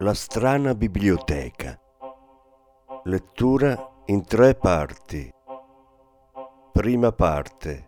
La strana biblioteca. Lettura in tre parti. Prima parte.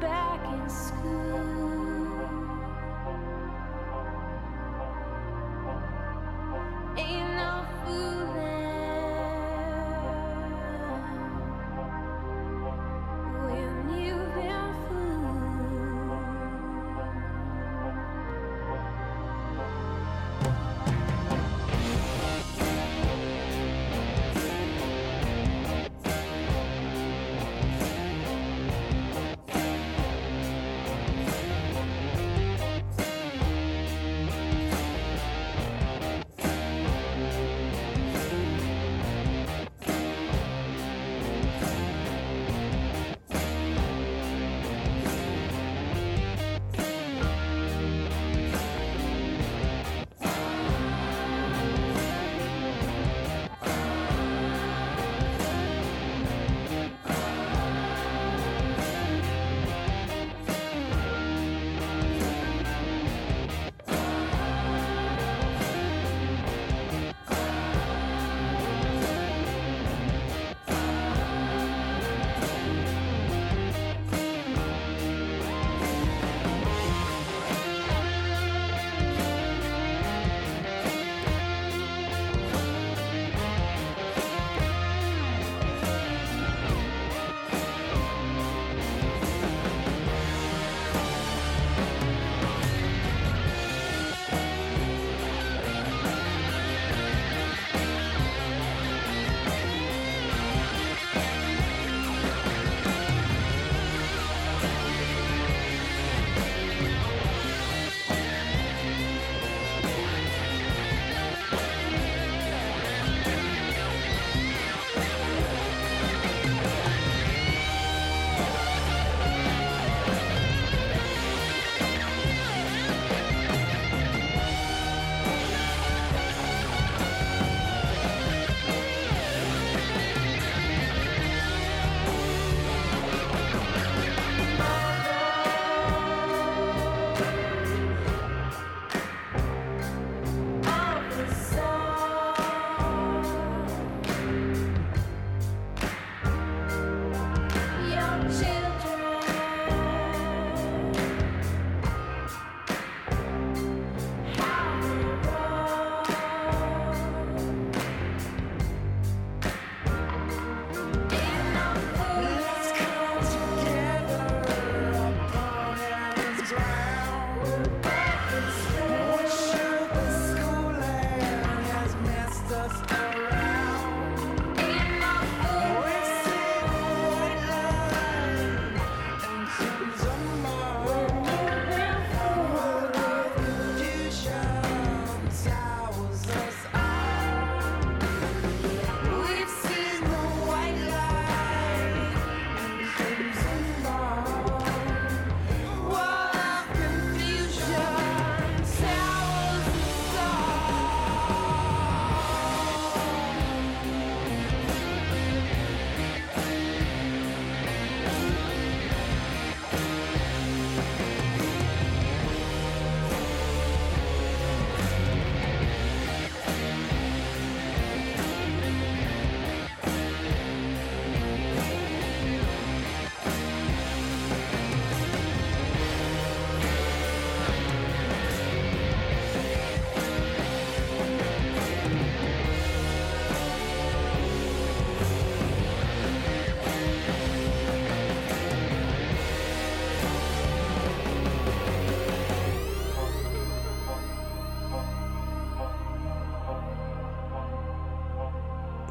Back in school.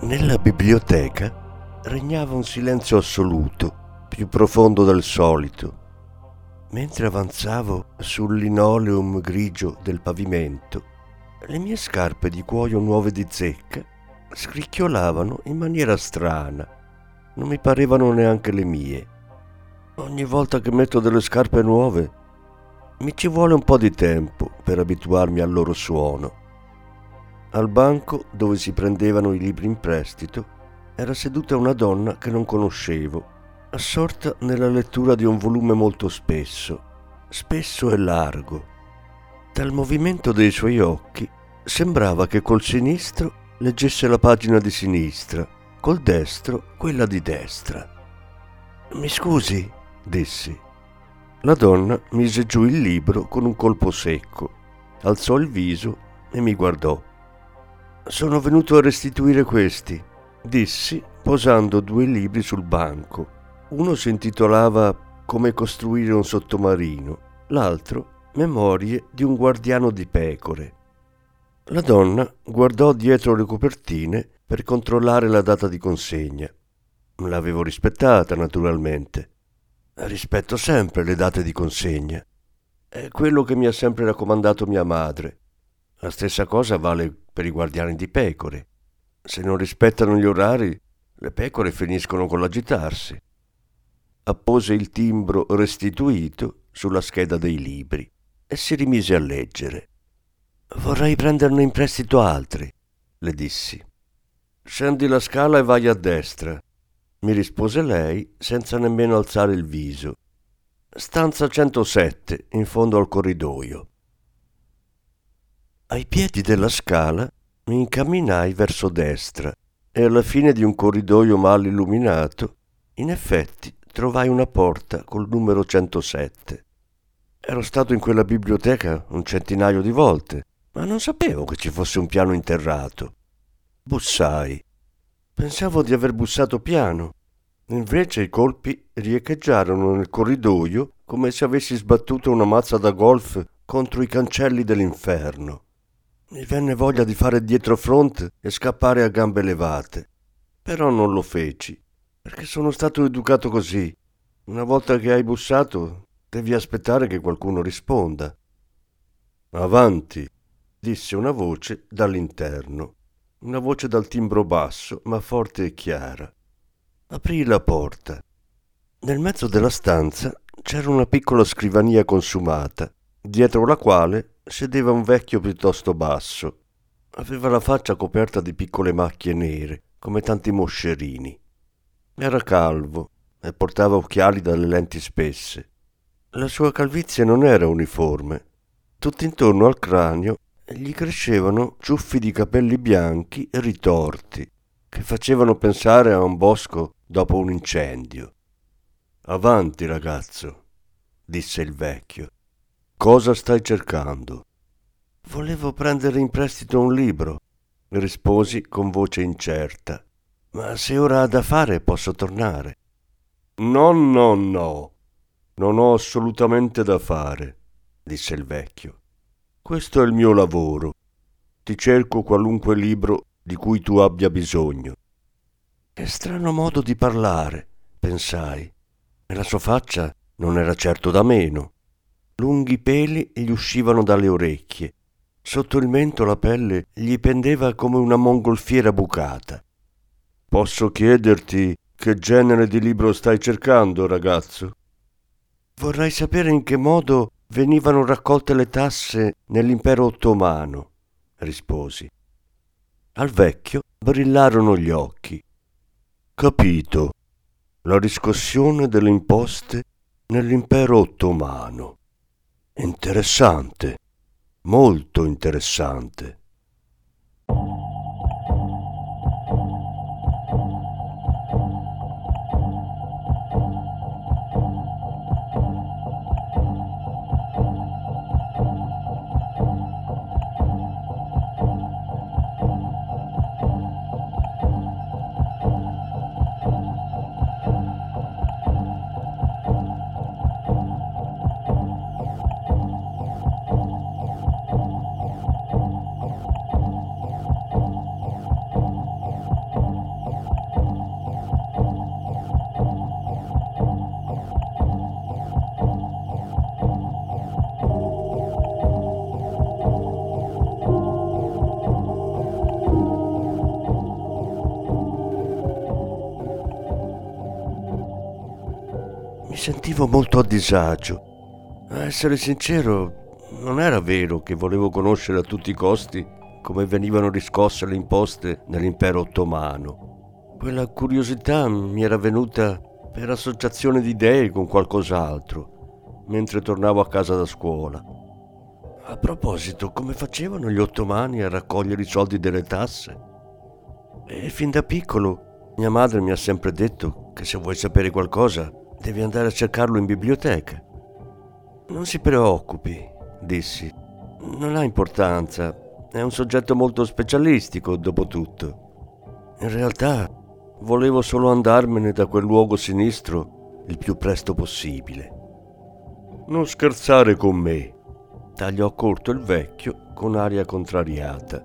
Nella biblioteca regnava un silenzio assoluto, più profondo del solito. Mentre avanzavo sul linoleum grigio del pavimento, le mie scarpe di cuoio nuove di zecca scricchiolavano in maniera strana. Non mi parevano neanche le mie. Ogni volta che metto delle scarpe nuove mi ci vuole un po' di tempo per abituarmi al loro suono. Al banco dove si prendevano i libri in prestito era seduta una donna che non conoscevo, assorta nella lettura di un volume molto spesso, spesso e largo. Dal movimento dei suoi occhi sembrava che col sinistro leggesse la pagina di sinistra, col destro quella di destra. Mi scusi, dissi. La donna mise giù il libro con un colpo secco, alzò il viso e mi guardò. Sono venuto a restituire questi, dissi, posando due libri sul banco. Uno si intitolava Come costruire un sottomarino, l'altro Memorie di un guardiano di pecore. La donna guardò dietro le copertine per controllare la data di consegna. L'avevo rispettata, naturalmente. Rispetto sempre le date di consegna. È quello che mi ha sempre raccomandato mia madre. La stessa cosa vale per i guardiani di pecore. Se non rispettano gli orari, le pecore finiscono con l'agitarsi. Appose il timbro restituito sulla scheda dei libri e si rimise a leggere. Vorrei prenderne in prestito altri, le dissi. Scendi la scala e vai a destra, mi rispose lei senza nemmeno alzare il viso. Stanza 107, in fondo al corridoio. Ai piedi della scala mi incamminai verso destra e alla fine di un corridoio mal illuminato, in effetti trovai una porta col numero 107. Ero stato in quella biblioteca un centinaio di volte, ma non sapevo che ci fosse un piano interrato. Bussai. Pensavo di aver bussato piano. Invece i colpi riecheggiarono nel corridoio come se avessi sbattuto una mazza da golf contro i cancelli dell'inferno. Mi venne voglia di fare dietrofront e scappare a gambe levate. Però non lo feci, perché sono stato educato così. Una volta che hai bussato, devi aspettare che qualcuno risponda. Avanti, disse una voce dall'interno, una voce dal timbro basso, ma forte e chiara. Aprii la porta. Nel mezzo della stanza c'era una piccola scrivania consumata, dietro la quale sedeva un vecchio piuttosto basso. Aveva la faccia coperta di piccole macchie nere, come tanti moscerini. Era calvo e portava occhiali dalle lenti spesse. La sua calvizie non era uniforme. Tutt'intorno al cranio gli crescevano ciuffi di capelli bianchi e ritorti, che facevano pensare a un bosco dopo un incendio. Avanti, ragazzo, disse il vecchio. Cosa stai cercando? Volevo prendere in prestito un libro, risposi con voce incerta. Ma se ora ha da fare posso tornare. No, no, no. Non ho assolutamente da fare, disse il vecchio. Questo è il mio lavoro. Ti cerco qualunque libro di cui tu abbia bisogno. Che strano modo di parlare, pensai, e la sua faccia non era certo da meno. Lunghi peli gli uscivano dalle orecchie. Sotto il mento la pelle gli pendeva come una mongolfiera bucata. Posso chiederti che genere di libro stai cercando, ragazzo? Vorrei sapere in che modo venivano raccolte le tasse nell'impero ottomano, risposi. Al vecchio brillarono gli occhi. Capito. La riscossione delle imposte nell'impero ottomano. Interessante, molto interessante. Sentivo molto a disagio. A essere sincero, non era vero che volevo conoscere a tutti i costi come venivano riscosse le imposte nell'impero ottomano. Quella curiosità mi era venuta per associazione di idee con qualcos'altro, mentre tornavo a casa da scuola. A proposito, come facevano gli ottomani a raccogliere i soldi delle tasse? E fin da piccolo mia madre mi ha sempre detto che se vuoi sapere qualcosa devi andare a cercarlo in biblioteca. Non si preoccupi, dissi. Non ha importanza. È un soggetto molto specialistico, dopo tutto. In realtà volevo solo andarmene da quel luogo sinistro il più presto possibile. Non scherzare con me, tagliò corto il vecchio con aria contrariata.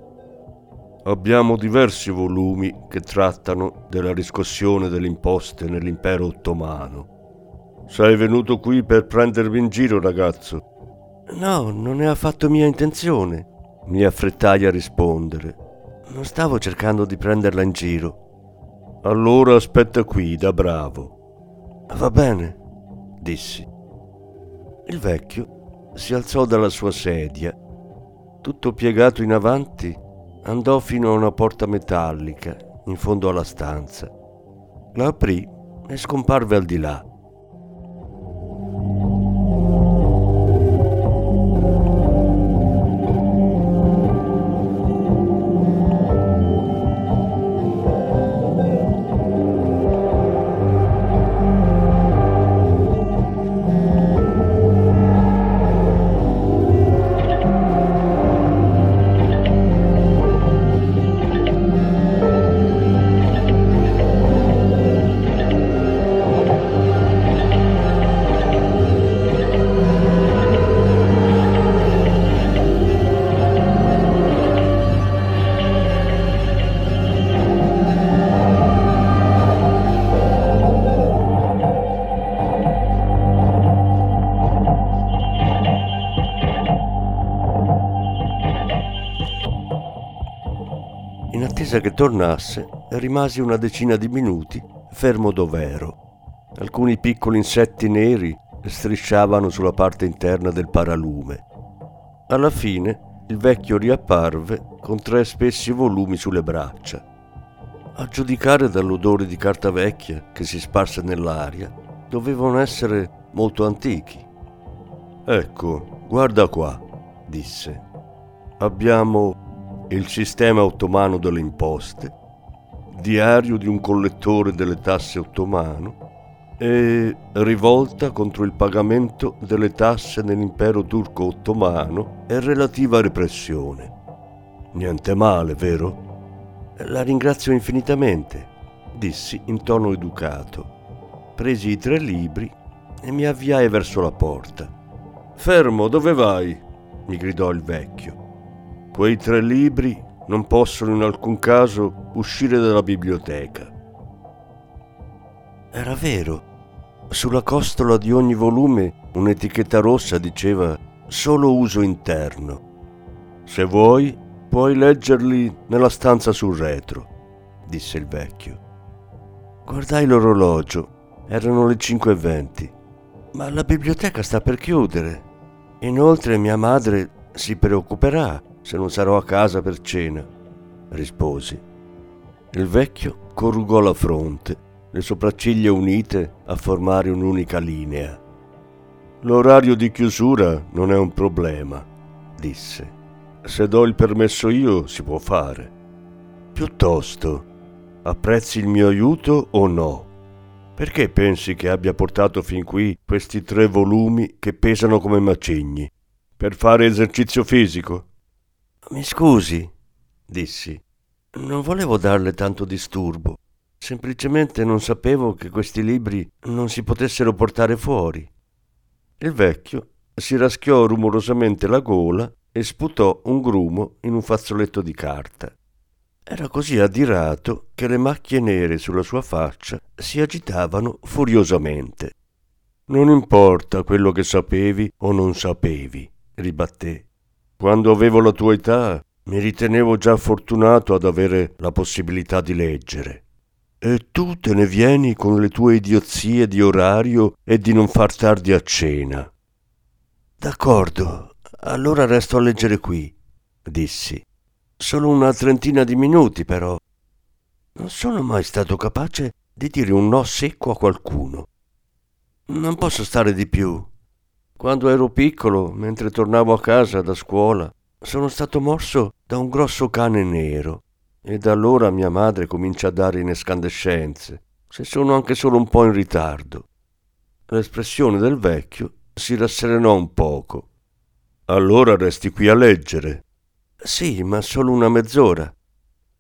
Abbiamo diversi volumi che trattano della riscossione delle imposte nell'impero ottomano. Sei venuto qui per prendermi in giro, ragazzo? No, non è affatto mia intenzione, mi affrettai a rispondere. Non stavo cercando di prenderla in giro. Allora aspetta qui, da bravo. Va bene, dissi. Il vecchio si alzò dalla sua sedia. Tutto piegato in avanti, andò fino a una porta metallica in fondo alla stanza. La aprì e scomparve al di là. Attesa che tornasse, rimasi una decina di minuti fermo dov'ero. Alcuni piccoli insetti neri strisciavano sulla parte interna del paralume. Alla fine il vecchio riapparve con tre spessi volumi sulle braccia. A giudicare dall'odore di carta vecchia che si sparse nell'aria, dovevano essere molto antichi. Ecco, guarda qua, disse. Abbiamo il sistema ottomano delle imposte, diario di un collettore delle tasse ottomano, e rivolta contro il pagamento delle tasse nell'impero turco ottomano e relativa repressione. Niente male, vero? La ringrazio infinitamente, dissi in tono educato. Presi i tre libri e mi avviai verso la porta. Fermo, dove vai? mi gridò il vecchio. Quei tre libri non possono in alcun caso uscire dalla biblioteca. Era vero. Sulla costola di ogni volume un'etichetta rossa diceva solo uso interno. Se vuoi, puoi leggerli nella stanza sul retro, disse il vecchio. Guardai l'orologio, erano le 5.20. Ma la biblioteca sta per chiudere. Inoltre mia madre si preoccuperà se non sarò a casa per cena, risposi. Il vecchio corrugò la fronte, le sopracciglia unite a formare un'unica linea. L'orario di chiusura non è un problema, disse. Se do il permesso io si può fare. Piuttosto, apprezzi il mio aiuto o no? Perché pensi che abbia portato fin qui questi tre volumi che pesano come macigni? Per fare esercizio fisico? Mi scusi, dissi. Non volevo darle tanto disturbo. Semplicemente non sapevo che questi libri non si potessero portare fuori. Il vecchio si raschiò rumorosamente la gola e sputò un grumo in un fazzoletto di carta. Era così adirato che le macchie nere sulla sua faccia si agitavano furiosamente. Non importa quello che sapevi o non sapevi, ribatté. Quando avevo la tua età mi ritenevo già fortunato ad avere la possibilità di leggere. E tu te ne vieni con le tue idiozie di orario e di non far tardi a cena. D'accordo, allora resto a leggere qui, dissi. Solo una trentina di minuti, però. Non sono mai stato capace di dire un no secco a qualcuno. Non posso stare di più. Quando ero piccolo, mentre tornavo a casa da scuola, sono stato morso da un grosso cane nero e da allora mia madre comincia a dare in escandescenze, se sono anche solo un po' in ritardo. L'espressione del vecchio si rasserenò un poco. Allora resti qui a leggere. Sì, ma solo una mezz'ora.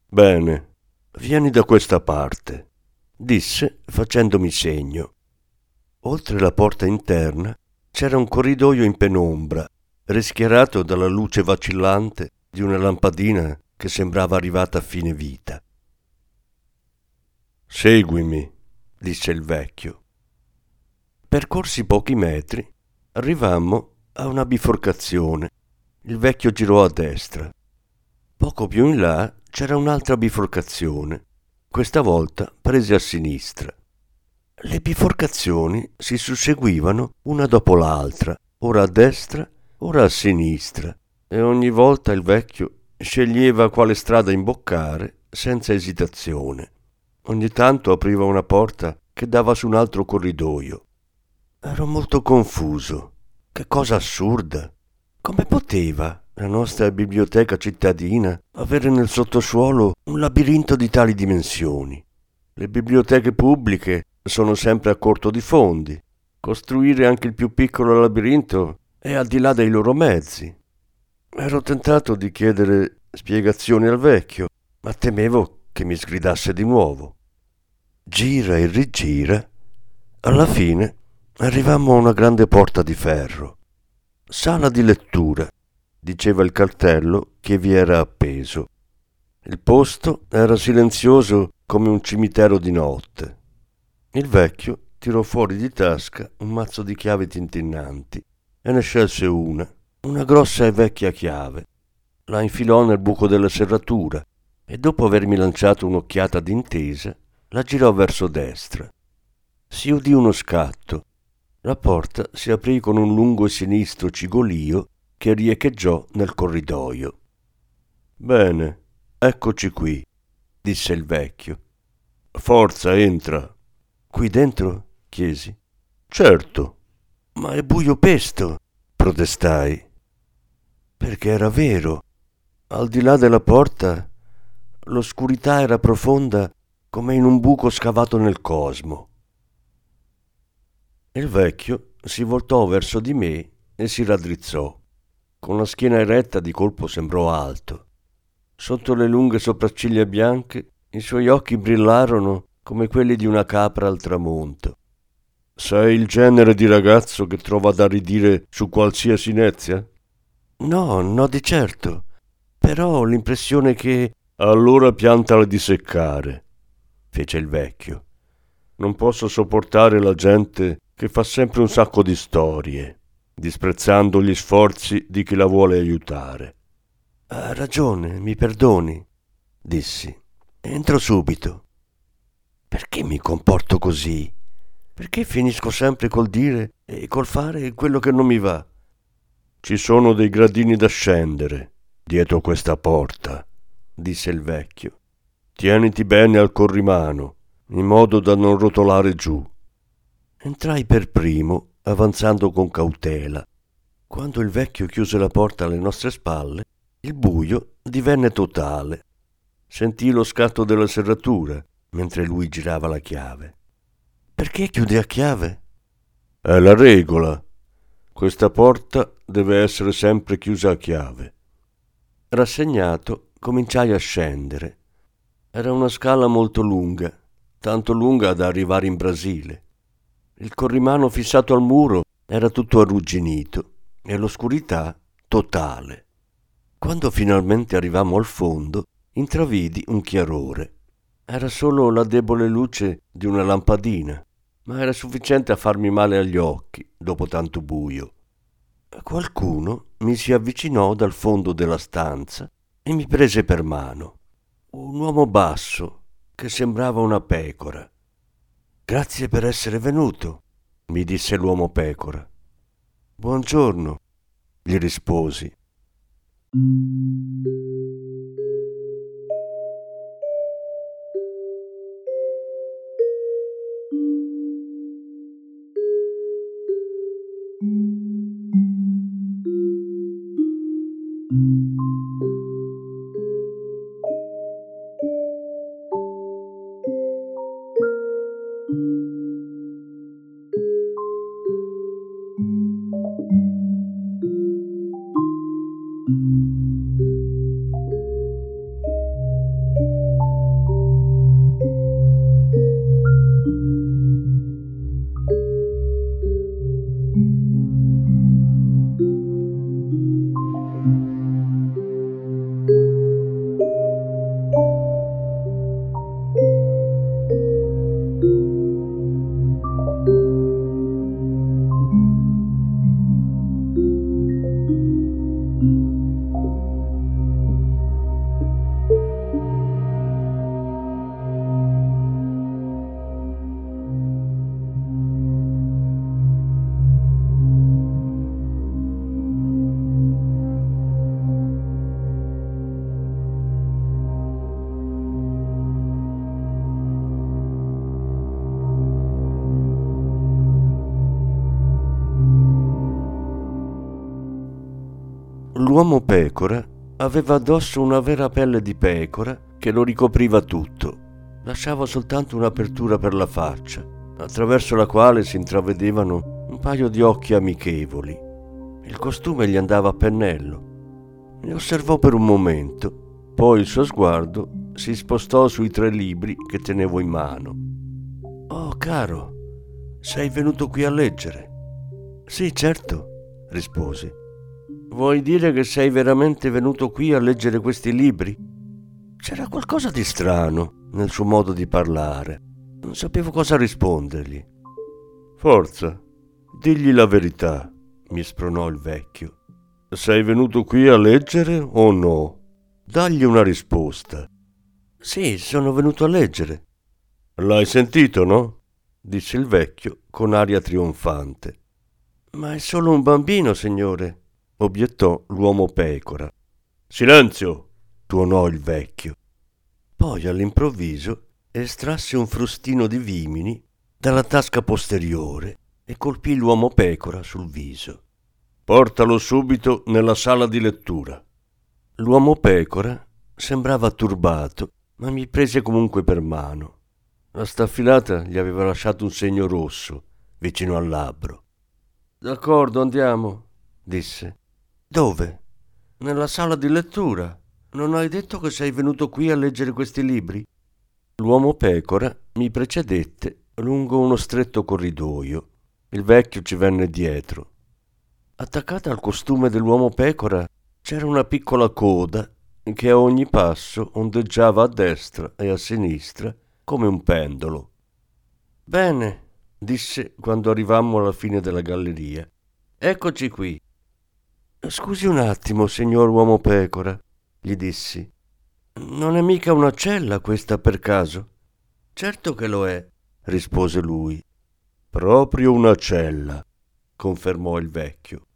Bene, vieni da questa parte, disse facendomi segno. Oltre la porta interna c'era un corridoio in penombra, rischiarato dalla luce vacillante di una lampadina che sembrava arrivata a fine vita. Seguimi, disse il vecchio. Percorsi pochi metri, arrivammo a una biforcazione. Il vecchio girò a destra. Poco più in là c'era un'altra biforcazione, questa volta prese a sinistra. Le biforcazioni si susseguivano una dopo l'altra, ora a destra, ora a sinistra, e ogni volta il vecchio sceglieva quale strada imboccare senza esitazione. Ogni tanto apriva una porta che dava su un altro corridoio. Ero molto confuso. Che cosa assurda. Come poteva la nostra biblioteca cittadina avere nel sottosuolo un labirinto di tali dimensioni? Le biblioteche pubbliche sono sempre a corto di fondi. Costruire anche il più piccolo labirinto è al di là dei loro mezzi. Ero tentato di chiedere spiegazioni al vecchio, ma temevo che mi sgridasse di nuovo. Gira e rigira. Alla fine arrivammo a una grande porta di ferro. Sala di lettura, diceva il cartello che vi era appeso. Il posto era silenzioso come un cimitero di notte. Il vecchio tirò fuori di tasca un mazzo di chiavi tintinnanti e ne scelse una, una grossa e vecchia chiave. La infilò nel buco della serratura e dopo avermi lanciato un'occhiata d'intesa, la girò verso destra. Si udì uno scatto. La porta si aprì con un lungo e sinistro cigolio che riecheggiò nel corridoio. Bene, eccoci qui, disse il vecchio. Forza, entra. Qui dentro? chiesi. Certo. Ma è buio pesto, protestai. Perché era vero. Al di là della porta l'oscurità era profonda come in un buco scavato nel cosmo. Il vecchio si voltò verso di me e si raddrizzò. Con la schiena eretta di colpo sembrò alto. Sotto le lunghe sopracciglia bianche i suoi occhi brillarono come quelli di una capra al tramonto. Sei il genere di ragazzo che trova da ridire su qualsiasi inezia? No, no di certo. Però ho l'impressione che... Allora piantala di seccare, fece il vecchio. Non posso sopportare la gente che fa sempre un sacco di storie, disprezzando gli sforzi di chi la vuole aiutare. Ha ragione, mi perdoni, dissi. Entro subito. Perché mi comporto così? Perché finisco sempre col dire e col fare quello che non mi va? Ci sono dei gradini da scendere dietro questa porta, disse il vecchio. Tieniti bene al corrimano, in modo da non rotolare giù. Entrai per primo, avanzando con cautela. Quando il vecchio chiuse la porta alle nostre spalle, il buio divenne totale. Sentii lo scatto della serratura mentre lui girava la chiave. Perché chiude a chiave? È la regola. Questa porta deve essere sempre chiusa a chiave. Rassegnato, cominciai a scendere. Era una scala molto lunga, tanto lunga da arrivare in Brasile. Il corrimano fissato al muro era tutto arrugginito e l'oscurità totale. Quando finalmente arrivammo al fondo, intravidi un chiarore. Era solo la debole luce di una lampadina, ma era sufficiente a farmi male agli occhi dopo tanto buio. Qualcuno mi si avvicinò dal fondo della stanza e mi prese per mano. Un uomo basso che sembrava una pecora. Grazie per essere venuto, mi disse l'uomo pecora. Buongiorno, gli risposi. L'uomo pecora aveva addosso una vera pelle di pecora che lo ricopriva tutto. Lasciava soltanto un'apertura per la faccia, attraverso la quale si intravedevano un paio di occhi amichevoli. Il costume gli andava a pennello. Mi osservò per un momento, poi il suo sguardo si spostò sui tre libri che tenevo in mano. Oh, caro, sei venuto qui a leggere? Sì, certo, risposi. Vuoi dire che sei veramente venuto qui a leggere questi libri? C'era qualcosa di strano nel suo modo di parlare. Non sapevo cosa rispondergli. Forza, digli la verità, mi spronò il vecchio. Sei venuto qui a leggere o no? Dagli una risposta. Sì, sono venuto a leggere. L'hai sentito, no? disse il vecchio con aria trionfante. Ma è solo un bambino, signore, obiettò l'uomo pecora. Silenzio! tuonò il vecchio. Poi all'improvviso estrasse un frustino di vimini dalla tasca posteriore e colpì l'uomo pecora sul viso. Portalo subito nella sala di lettura. L'uomo pecora sembrava turbato, ma mi prese comunque per mano. La staffilata gli aveva lasciato un segno rosso vicino al labbro. D'accordo, andiamo, disse. Dove? Nella sala di lettura. Non hai detto che sei venuto qui a leggere questi libri? L'uomo pecora mi precedette lungo uno stretto corridoio. Il vecchio ci venne dietro. Attaccata al costume dell'uomo pecora c'era una piccola coda che a ogni passo ondeggiava a destra e a sinistra come un pendolo. Bene, disse quando arrivammo alla fine della galleria. Eccoci qui. Scusi un attimo, signor uomo pecora, gli dissi. Non è mica una cella questa per caso? Certo che lo è, rispose lui. Proprio una cella, confermò il vecchio.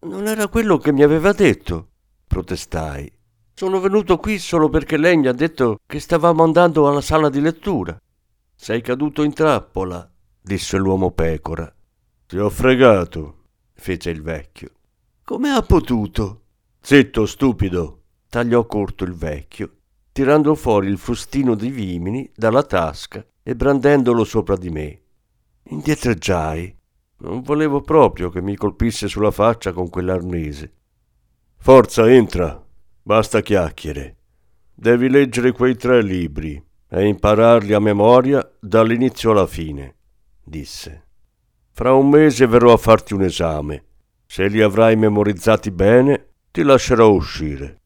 Non era quello che mi aveva detto, protestai. Sono venuto qui solo perché lei mi ha detto che stavamo andando alla sala di lettura. Sei caduto in trappola, disse l'uomo pecora. Ti ho fregato, fece il vecchio. Come ha potuto? Zitto, stupido, tagliò corto il vecchio, tirando fuori il frustino di vimini dalla tasca e brandendolo sopra di me. Indietreggiai. Non volevo proprio che mi colpisse sulla faccia con quell'arnese. Forza, entra. Basta chiacchiere. Devi leggere quei tre libri e impararli a memoria dall'inizio alla fine, disse. Fra un mese verrò a farti un esame. Se li avrai memorizzati bene, ti lascerò uscire.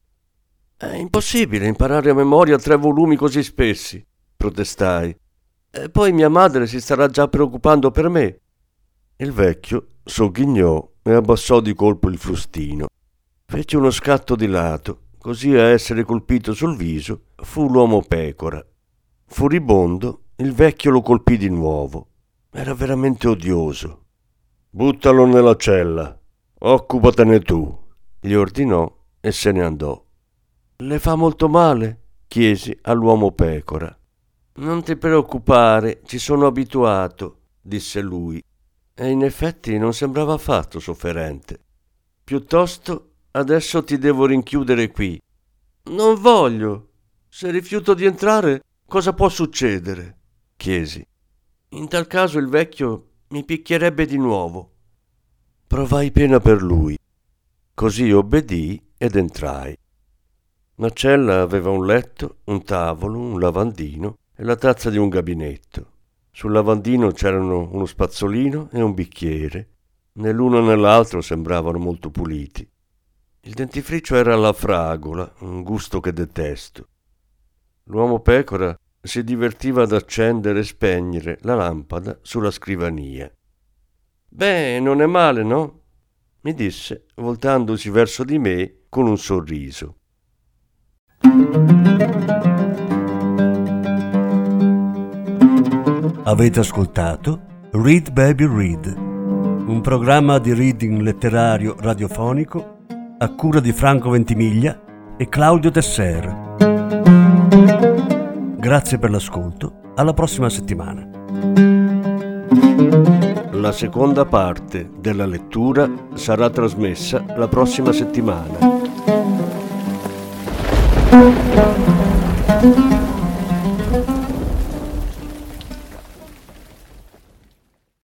È impossibile imparare a memoria tre volumi così spessi, protestai. E poi mia madre si starà già preoccupando per me. Il vecchio sogghignò e abbassò di colpo il frustino. Fece uno scatto di lato, così a essere colpito sul viso fu l'uomo pecora. Furibondo, il vecchio lo colpì di nuovo. Era veramente odioso. Buttalo nella cella. Occupatene tu, gli ordinò e se ne andò. Le fa molto male? chiesi all'uomo pecora. Non ti preoccupare, ci sono abituato, disse lui. E in effetti non sembrava affatto sofferente. Piuttosto adesso ti devo rinchiudere qui. Non voglio. Se rifiuto di entrare, cosa può succedere? chiesi. In tal caso il vecchio mi picchierebbe di nuovo. Provai pena per lui. Così obbedii ed entrai. La cella aveva un letto, un tavolo, un lavandino e la tazza di un gabinetto. Sul lavandino c'erano uno spazzolino e un bicchiere. Né l'uno né l'altro sembravano molto puliti. Il dentifricio era alla fragola, un gusto che detesto. L'uomo pecora si divertiva ad accendere e spegnere la lampada sulla scrivania. Beh, non è male, no? mi disse, voltandosi verso di me con un sorriso. Avete ascoltato Read Baby Read, un programma di reading letterario radiofonico a cura di Franco Ventimiglia e Claudio Tesser. Grazie per l'ascolto, alla prossima settimana. La seconda parte della lettura sarà trasmessa la prossima settimana.